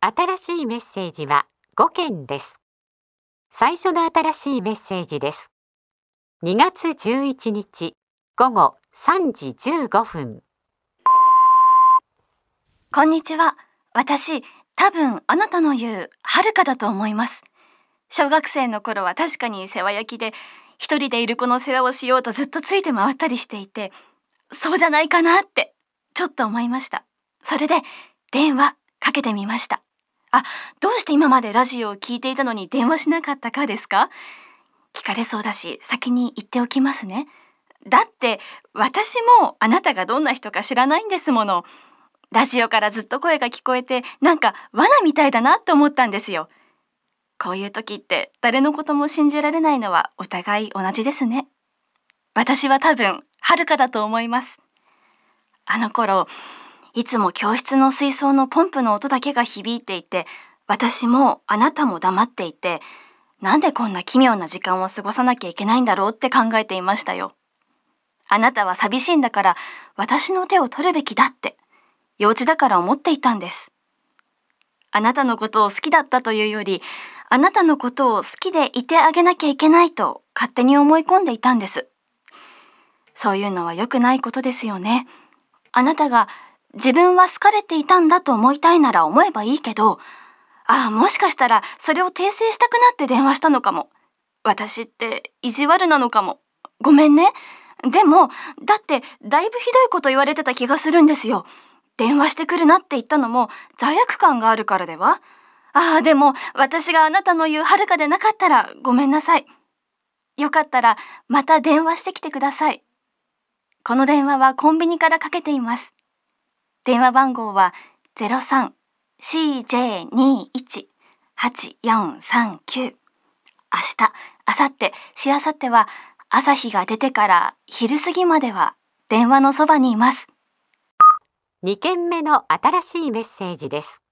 新しいメッセージは5件です最初の新しいメッセージです2月11日午後3時15分こんにちは。私、多分あなたの言うはるかだと思います。小学生の頃は確かに世話焼きで、一人でいる子の世話をしようとずっとついて回ったりしていて、そうじゃないかなって、ちょっと思いました。それで、電話かけてみました。あ、どうして今までラジオを聞いていたのに電話しなかったかですか？聞かれそうだし、先に言っておきますね。だって、私もあなたがどんな人か知らないんですもの。ラジオからずっと声が聞こえてなんか罠みたいだなって思ったんですよ。こういう時って誰のことも信じられないのはお互い同じですね。私は多分はるかだと思います。あの頃いつも教室の水槽のポンプの音だけが響いていて私もあなたも黙っていてなんでこんな奇妙な時間を過ごさなきゃいけないんだろうって考えていましたよ。あなたは寂しいんだから私の手を取るべきだって。幼稚だから思っていたんです。あなたのことを好きだったというより、あなたのことを好きでいてあげなきゃいけないと勝手に思い込んでいたんです。そういうのは良くないことですよね。あなたが自分は好かれていたんだと思いたいなら思えばいいけど、ああ、もしかしたらそれを訂正したくなって電話したのかも。私って意地悪なのかも。ごめんね。でも、だってだいぶひどいこと言われてた気がするんですよ。電話してくるなって言ったのも罪悪感があるからでは？ああ、でも私があなたの言うはるかでなかったらごめんなさい。よかったらまた電話してきてください。この電話はコンビニからかけています。電話番号は 03-CJ21-8439。明日、明後日、しあさっては朝日が出てから昼過ぎまでは電話のそばにいます。2件目の新しいメッセージです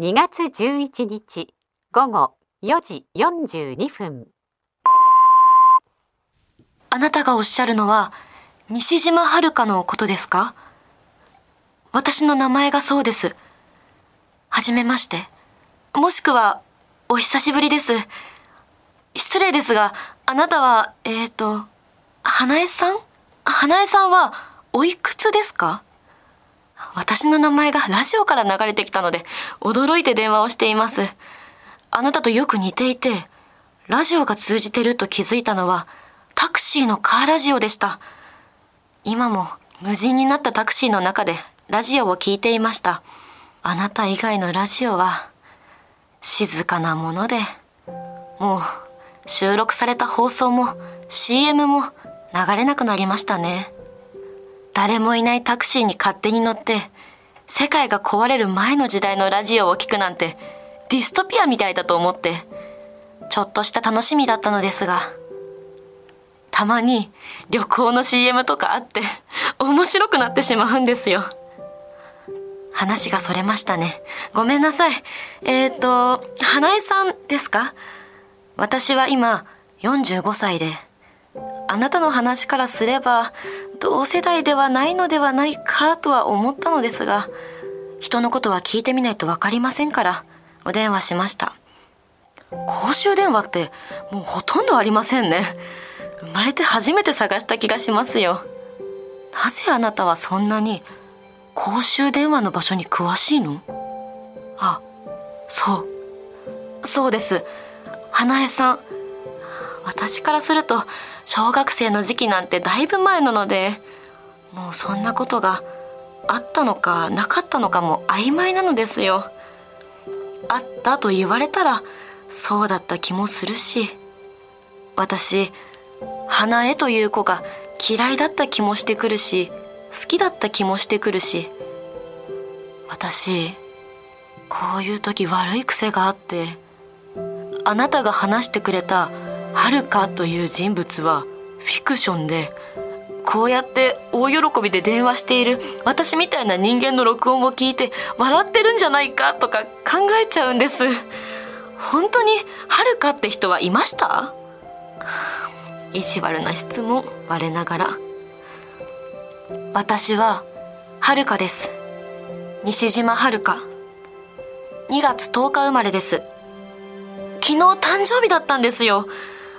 2月11日午後4時42分あなたがおっしゃるのは西島遥のことですか？私の名前がそうです。はじめまして。もしくは、お久しぶりです。失礼ですが、あなたは、えっ、ー、と、花江さん？花江さんは、おいくつですか？私の名前がラジオから流れてきたので、驚いて電話をしています。あなたとよく似ていて、ラジオが通じてると気づいたのは、タクシーのカーラジオでした。今も無人になったタクシーの中でラジオを聞いていました。あなた以外のラジオは静かなもので、もう収録された放送も CM も流れなくなりましたね。誰もいないタクシーに勝手に乗って、世界が壊れる前の時代のラジオを聞くなんてディストピアみたいだと思って、ちょっとした楽しみだったのですが、たまに旅行の CM とかあって面白くなってしまうんですよ。話がそれましたね。ごめんなさい。えっ、ー、と、花江さんですか？私は今45歳で、あなたの話からすれば同世代ではないのではないかとは思ったのですが、人のことは聞いてみないとわかりませんから、お電話しました。公衆電話ってもうほとんどありませんね。生まれて初めて探した気がしますよ。なぜあなたはそんなに公衆電話の場所に詳しいの？あ、そう。そうです。花江さん。私からすると小学生の時期なんてだいぶ前なので、もうそんなことがあったのかなかったのかも曖昧なのですよ。あったと言われたらそうだった気もするし、私、花江という子が嫌いだった気もしてくるし好きだった気もしてくるし私こういう時悪い癖があってあなたが話してくれたはるかという人物はフィクションでこうやって大喜びで電話している私みたいな人間の録音を聞いて笑ってるんじゃないかとか考えちゃうんです。本当にはるかって人はいました？意地悪な質問我ながら。私ははるかです。西島はるか2月10日生まれです。昨日誕生日だったんですよ。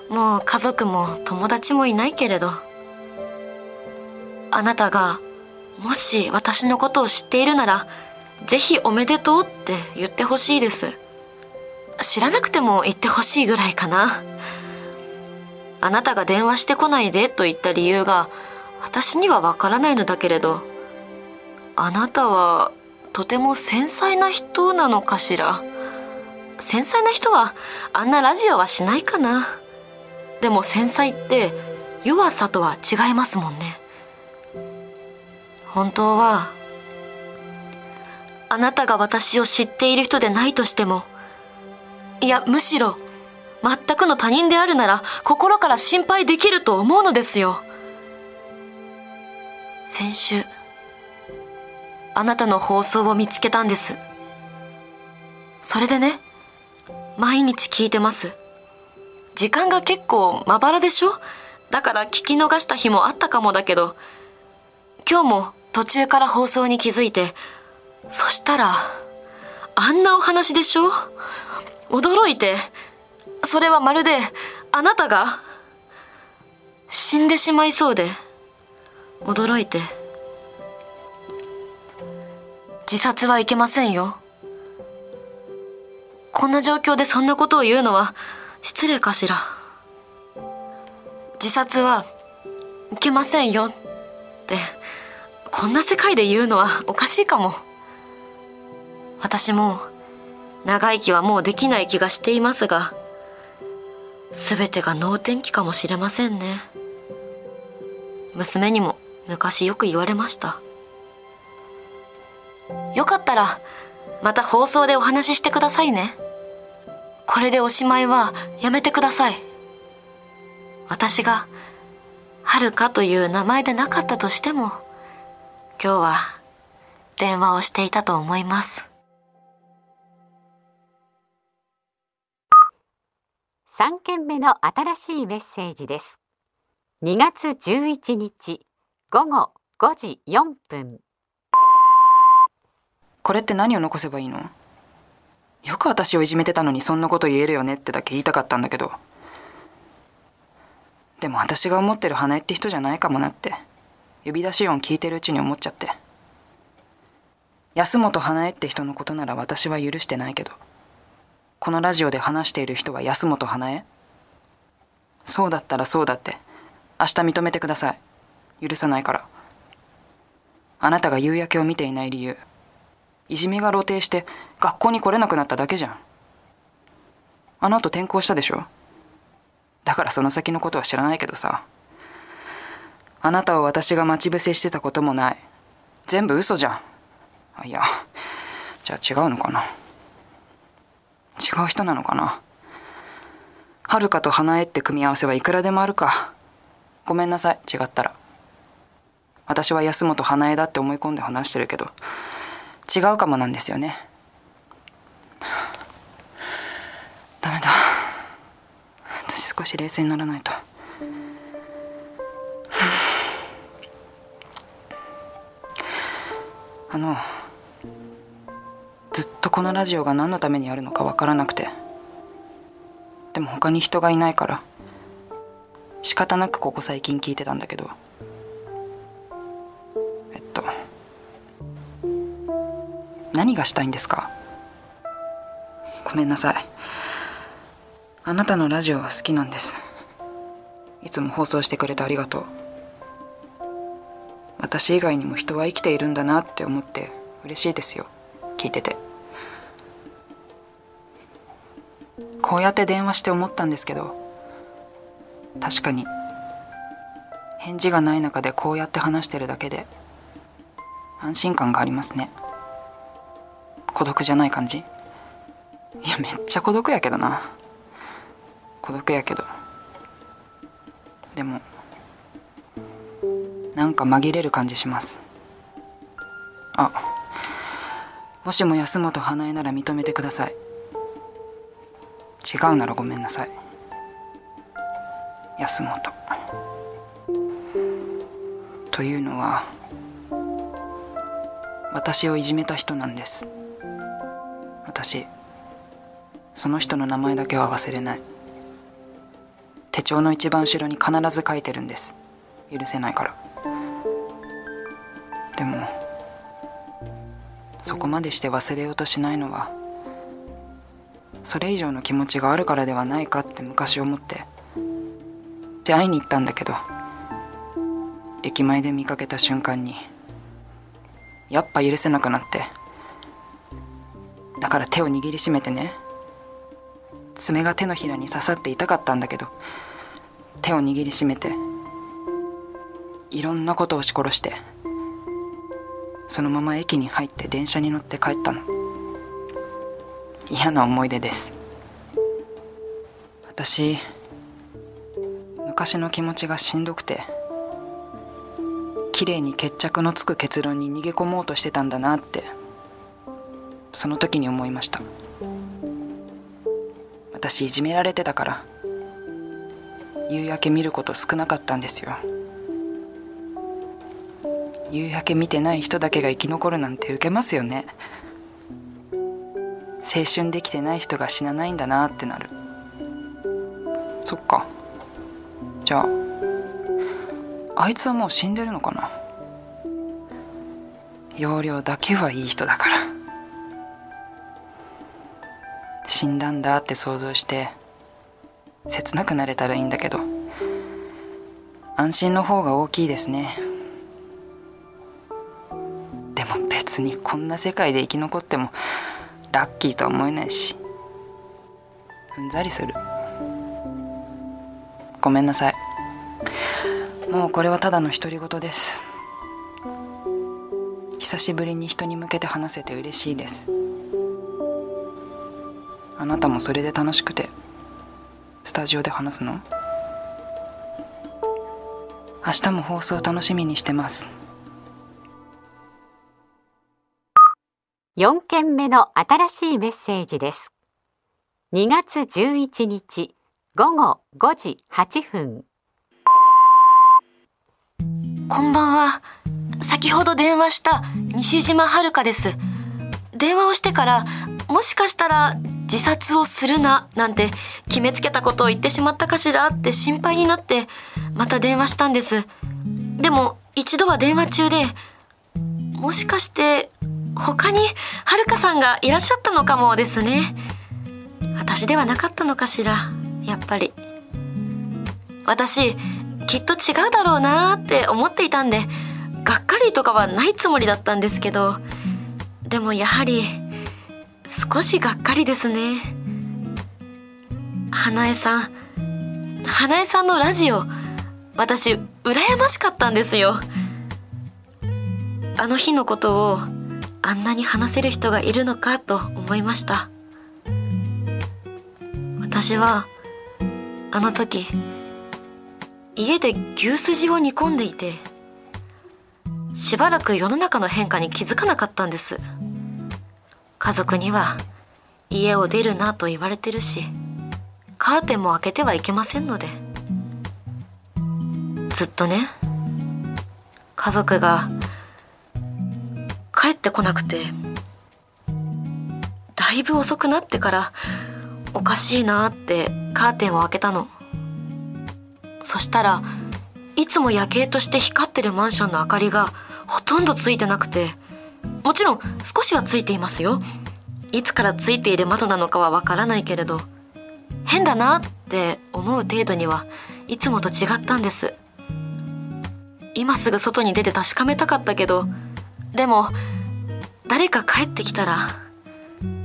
もう家族も友達もいないけれど。あなたがもし私のことを知っているならぜひおめでとうって言ってほしいです。知らなくても言ってほしいぐらいかな。あなたが電話してこないでと言った理由が私にはわからないのだけれどあなたはとても繊細な人なのかしら？繊細な人はあんなラジオはしないかな？でも繊細って弱さとは違いますもんね。本当はあなたが私を知っている人でないとしてもいやむしろ全くの他人であるなら心から心配できると思うのですよ。先週あなたの放送を見つけたんです。それでね毎日聞いてます。時間が結構まばらでしょ？だから聞き逃した日もあったかもだけど今日も途中から放送に気づいてそしたらあんなお話でしょ？驚いてそれはまるであなたが死んでしまいそうで。驚いて。自殺はいけませんよ。こんな状況でそんなことを言うのは失礼かしら。自殺はいけませんよってこんな世界で言うのはおかしいかも。私も長生きはもうできない気がしていますが全てが能天気かもしれませんね。娘にも昔よく言われました。よかったらまた放送でお話ししてくださいね。これでおしまいはやめてください。私がはるかという名前でなかったとしても今日は電話をしていたと思います。3件目の新しいメッセージです。2月11日。午後5時4分。これって何を残せばいいの？よく私をいじめてたのにそんなこと言えるよねってだけ言いたかったんだけど。でも私が思ってる花江って人じゃないかもなって。呼び出し音聞いてるうちに思っちゃって。安本花江って人のことなら私は許してないけど。このラジオで話している人は安本花江そうだったらそうだって。明日認めてください。許さないから。あなたが夕焼けを見ていない理由。いじめが露呈して学校に来れなくなっただけじゃん。あの後転校したでしょ。だからその先のことは知らないけどさ。あなたを私が待ち伏せしてたこともない。全部嘘じゃん。あいや。じゃあ違うのかな。違う人なのかな。はるかと花江って組み合わせはいくらでもあるか。ごめんなさい。違ったら。私は安本花江だって思い込んで話してるけど違うかもなんですよね。ダメだ。私少し冷静にならないと。あのずっとこのラジオが何のためにあるのか分からなくて。でも他に人がいないから仕方なくここ最近聞いてたんだけど。何がしたいんですか？ごめんなさい。あなたのラジオは好きなんです。いつも放送してくれてありがとう。私以外にも人は生きているんだなって思って嬉しいですよ。聞いてて。こうやって電話して思ったんですけど確かに返事がない中でこうやって話してるだけで安心感がありますね。孤独じゃない感じ？いやめっちゃ孤独やけどな。孤独やけど。でもなんか紛れる感じします。あもしも安本花江なら認めてください。違うならごめんなさい。安本。というのは私をいじめた人なんです。私。その人の名前だけは忘れない。手帳の一番後ろに必ず書いてるんです。許せないから。でもそこまでして忘れようとしないのはそれ以上の気持ちがあるからではないかって昔思ってで会いに行ったんだけど駅前で見かけた瞬間にやっぱ許せなくなって。だから手を握りしめてね。爪が手のひらに刺さって痛かったんだけど手を握りしめていろんなことをし殺してそのまま駅に入って電車に乗って帰ったの。嫌な思い出です。私昔の気持ちがしんどくて綺麗に決着のつく結論に逃げ込もうとしてたんだなって。その時に思いました。私いじめられてたから。夕焼け見ること少なかったんですよ。夕焼け見てない人だけが生き残るなんてウケますよね。青春できてない人が死なないんだなってなる。そっか。じゃああいつはもう死んでるのかな。容量だけはいい人だから。死んだんだって想像して切なくなれたらいいんだけど安心の方が大きいですね。でも別にこんな世界で生き残ってもラッキーとは思えないしうんざりする。ごめんなさい。もうこれはただの独り言です。久しぶりに人に向けて話せて嬉しいです。あなたもそれで楽しくてスタジオで話すの？明日も放送楽しみにしてます。4件目の新しいメッセージです。2月11日午後5時8分。こんばんは。先ほど電話した西島遥です。電話をしてからもしかしたら自殺をするななんて決めつけたことを言ってしまったかしらって心配になってまた電話したんです。でも一度は電話中でもしかして他にはるかさんがいらっしゃったのかもですね。私ではなかったのかしらやっぱり。私きっと違うだろうなって思っていたんでがっかりとかはないつもりだったんですけどでもやはり少しがっかりですね。花江さん。花江さんのラジオ私羨ましかったんですよ。あの日のことをあんなに話せる人がいるのかと思いました。私はあの時家で牛すじを煮込んでいてしばらく世の中の変化に気づかなかったんです。家族には家を出るなと言われてるしカーテンも開けてはいけませんので。ずっとね家族が帰ってこなくてだいぶ遅くなってからおかしいなってカーテンを開けたの。そしたらいつも夜景として光ってるマンションの明かりがほとんどついてなくてもちろん少しはついていますよ。いつからついている窓なのかはわからないけれど変だなって思う程度にはいつもと違ったんです。今すぐ外に出て確かめたかったけどでも誰か帰ってきたら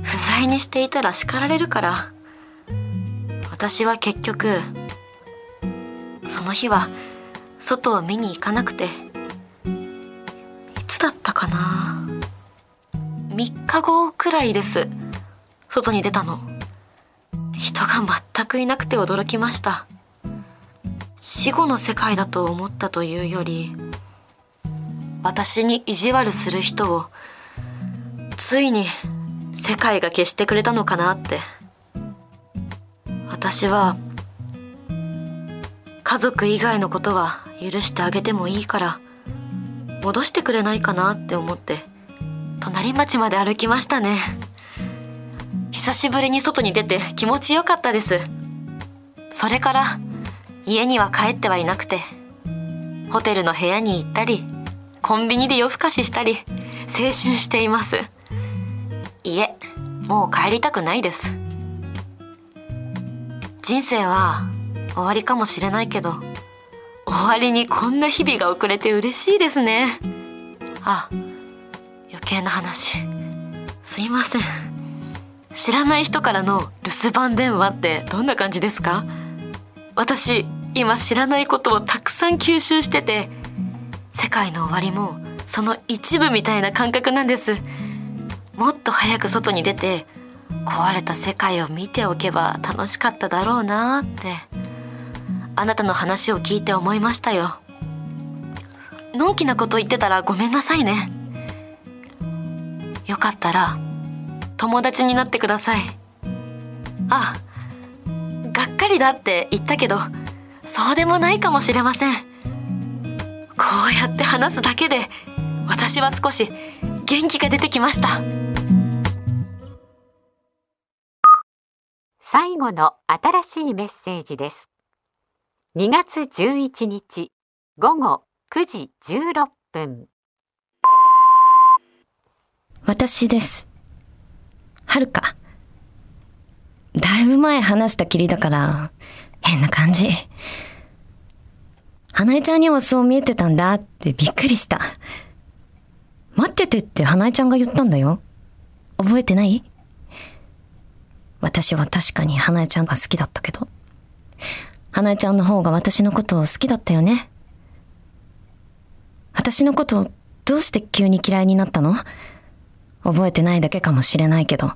不在にしていたら叱られるから私は結局その日は外を見に行かなくていつだったかな。3日後くらいです。外に出たの。人が全くいなくて驚きました。死後の世界だと思ったというより私に意地悪する人をついに世界が消してくれたのかなって。私は家族以外のことは許してあげてもいいから戻してくれないかなって思って。隣町まで歩きましたね。久しぶりに外に出て気持ちよかったです。それから家には帰ってはいなくてホテルの部屋に行ったりコンビニで夜更かししたり青春しています。いえもう帰りたくないです。人生は終わりかもしれないけど終わりにこんな日々が遅れて嬉しいですね。あ計な話。すいません。知らない人からの留守番電話ってどんな感じですか？私今知らないことをたくさん吸収してて世界の終わりもその一部みたいな感覚なんです。もっと早く外に出て壊れた世界を見ておけば楽しかっただろうなって。あなたの話を聞いて思いましたよ。のんきなこと言ってたらごめんなさいね。よかったら友達になってください。あがっかりだって言ったけどそうでもないかもしれません。こうやって話すだけで私は少し元気が出てきました。最後の新しいメッセージです。2月11日午後9時16分。私です。はるか。だいぶ前話したきりだから、変な感じ。花江ちゃんにはそう見えてたんだってびっくりした。待っててって花江ちゃんが言ったんだよ。覚えてない？私は確かに花江ちゃんが好きだったけど。花江ちゃんの方が私のことを好きだったよね。私のことどうして急に嫌いになったの？覚えてないだけかもしれないけど、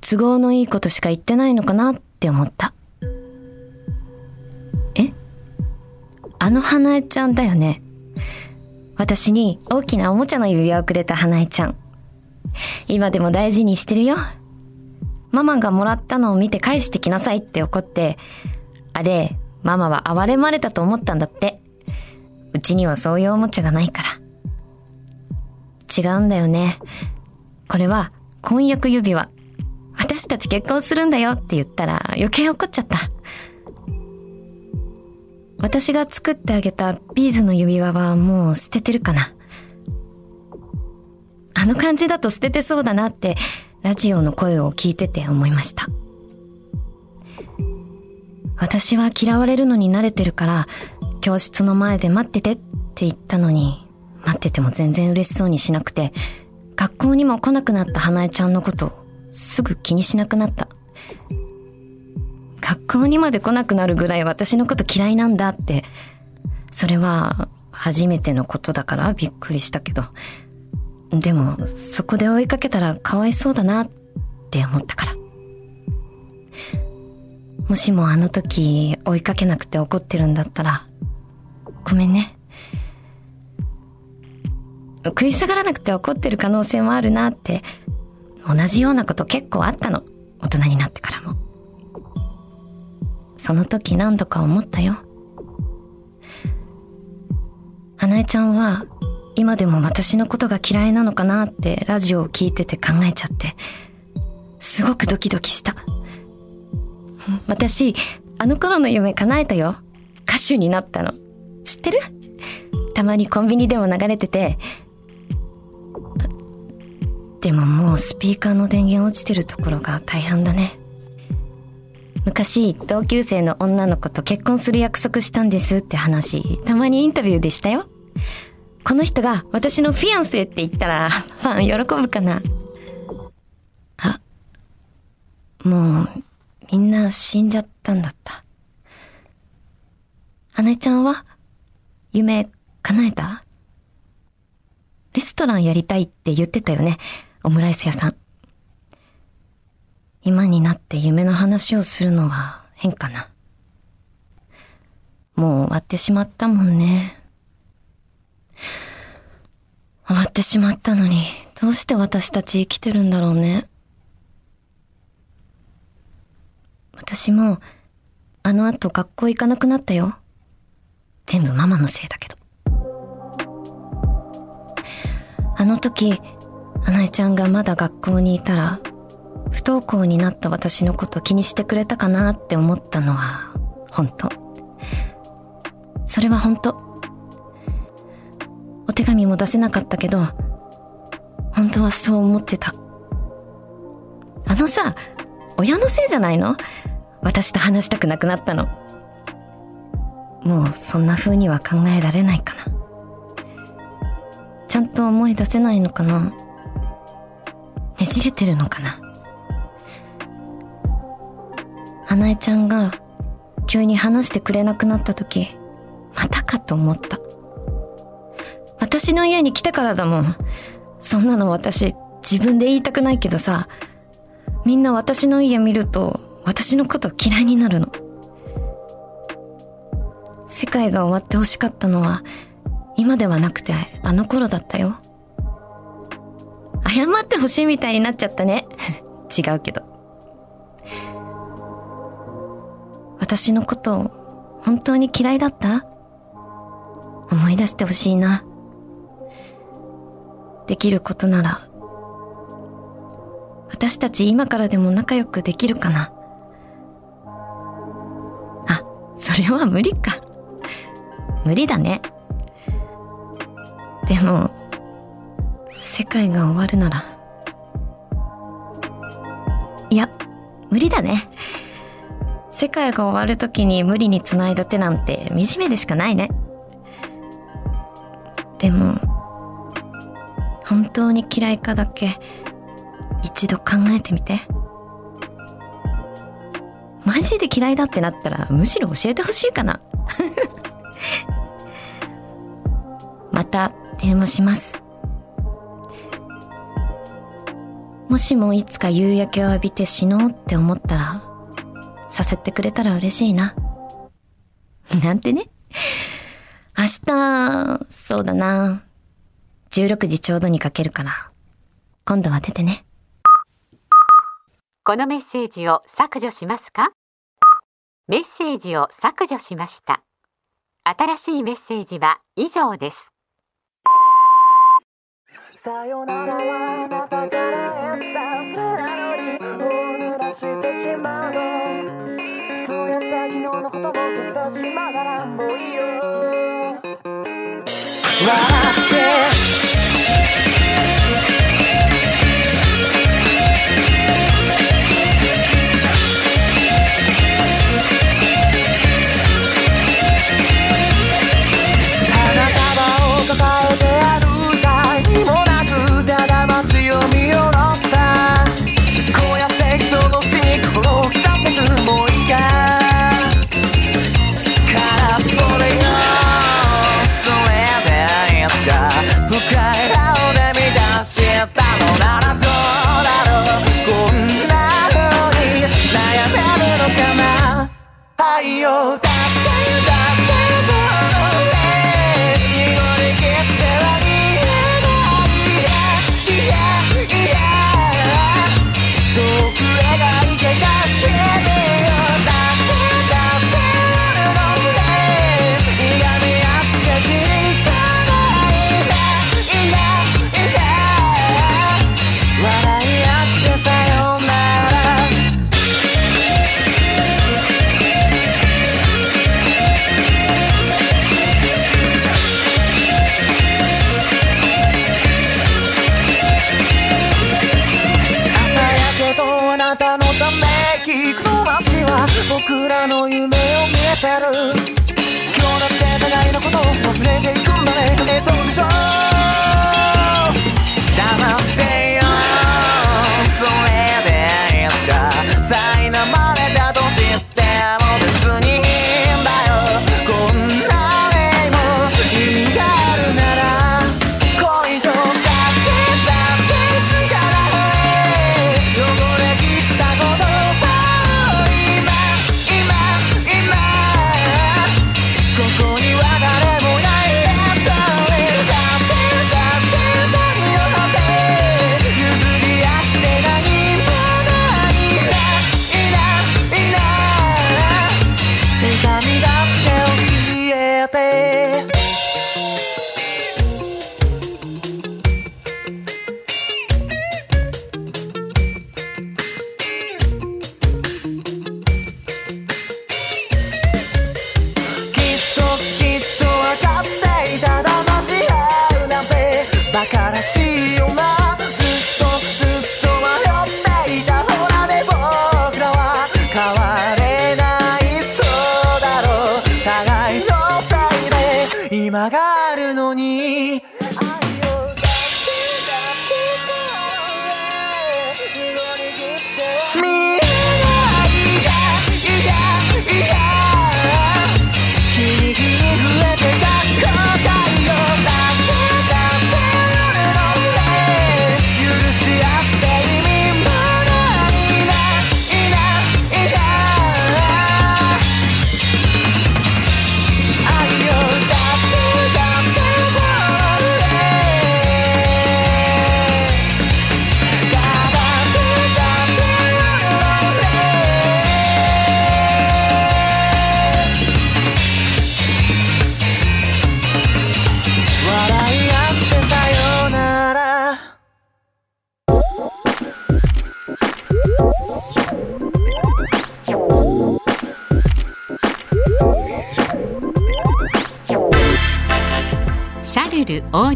都合のいいことしか言ってないのかなって思った。え？あの花江ちゃんだよね？私に大きなおもちゃの指輪をくれた花江ちゃん。今でも大事にしてるよ。ママがもらったのを見て返してきなさいって怒って、あれ、ママは哀れまれたと思ったんだって。うちにはそういうおもちゃがないから。違うんだよね。これは婚約指輪。私たち結婚するんだよって言ったら余計怒っちゃった。私が作ってあげたビーズの指輪はもう捨ててるかな。あの感じだと捨ててそうだなってラジオの声を聞いてて思いました。私は嫌われるのに慣れてるから教室の前で待っててって言ったのに待ってても全然嬉しそうにしなくて学校にも来なくなった花江ちゃんのことすぐ気にしなくなった。学校にまで来なくなるぐらい私のこと嫌いなんだって。それは初めてのことだからびっくりしたけど。でもそこで追いかけたらかわいそうだなって思ったから。もしもあの時追いかけなくて怒ってるんだったら、ごめんね。食い下がらなくて怒ってる可能性もあるなって、同じようなこと結構あったの。大人になってからも。その時何度か思ったよ。花江ちゃんは、今でも私のことが嫌いなのかなってラジオを聞いてて考えちゃって、すごくドキドキした。私、あの頃の夢叶えたよ。歌手になったの。知ってる？たまにコンビニでも流れてて、でももうスピーカーの電源落ちてるところが大半だね。昔、同級生の女の子と結婚する約束したんですって話、たまにインタビューでしたよ。この人が私のフィアンセって言ったら、ファン喜ぶかな。あ、もう、みんな死んじゃったんだった。花江ちゃんは夢叶えた？レストランやりたいって言ってたよね。オムライス屋さん。今になって夢の話をするのは変かな。もう終わってしまったもんね。終わってしまったのに、どうして私たち生きてるんだろうね。私も、あの後学校行かなくなったよ。全部ママのせいだけど。あの時、花江ちゃんがまだ学校にいたら、不登校になった私のこと気にしてくれたかなって思ったのは本当。それは本当。お手紙も出せなかったけど本当はそう思ってた。あのさ親のせいじゃないの？私と話したくなくなったの。もうそんな風には考えられないかな。ちゃんと思い出せないのかな？ねじれてるのかな？花江ちゃんが急に話してくれなくなった時またかと思った。私の家に来てからだもん。そんなの私自分で言いたくないけどさみんな私の家見ると私のこと嫌いになるの。世界が終わってほしかったのは今ではなくてあの頃だったよ。謝ってほしいみたいになっちゃったね。違うけど。私のこと本当に嫌いだった？思い出してほしいな。できることなら私たち今からでも仲良くできるかな？あそれは無理か。無理だね。でも世界が終わるなら。いや無理だね。世界が終わる時に無理に繋いだ手なんて惨めでしかないね。でも本当に嫌いかだけ一度考えてみて。マジで嫌いだってなったらむしろ教えてほしいかな。また電話します。もしもいつか夕焼けを浴びて死のうって思ったらさせてくれたら嬉しいな。なんてね。明日そうだな。16時ちょうどにかけるから。今度は出てね。このメッセージを削除しますか？メッセージを削除しました。新しいメッセージは以上です。さよならはあなたからしてしまう。のそうやって昨日のことも消してしまうならもういいよ。笑って僕らの夢を見えてる。今日だって互いのことを忘れていくんだね。えそうでしょ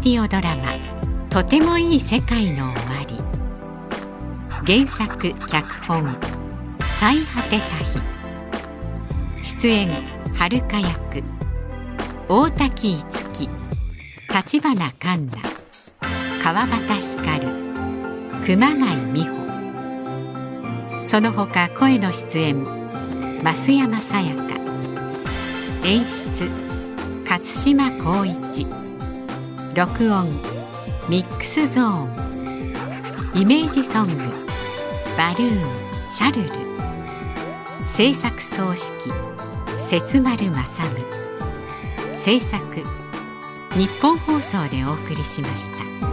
ディオドラマ「とてもいい世界の終わり」原作脚本最果てた日。出演遥役。大滝いつき立花環奈。川端光。熊谷美穂。その他声の出演増山さやか。演出勝島光一。録音ミックスゾーンイメージソングバルーンシャルル制作総指揮節丸正夢制作日本放送でお送りしました。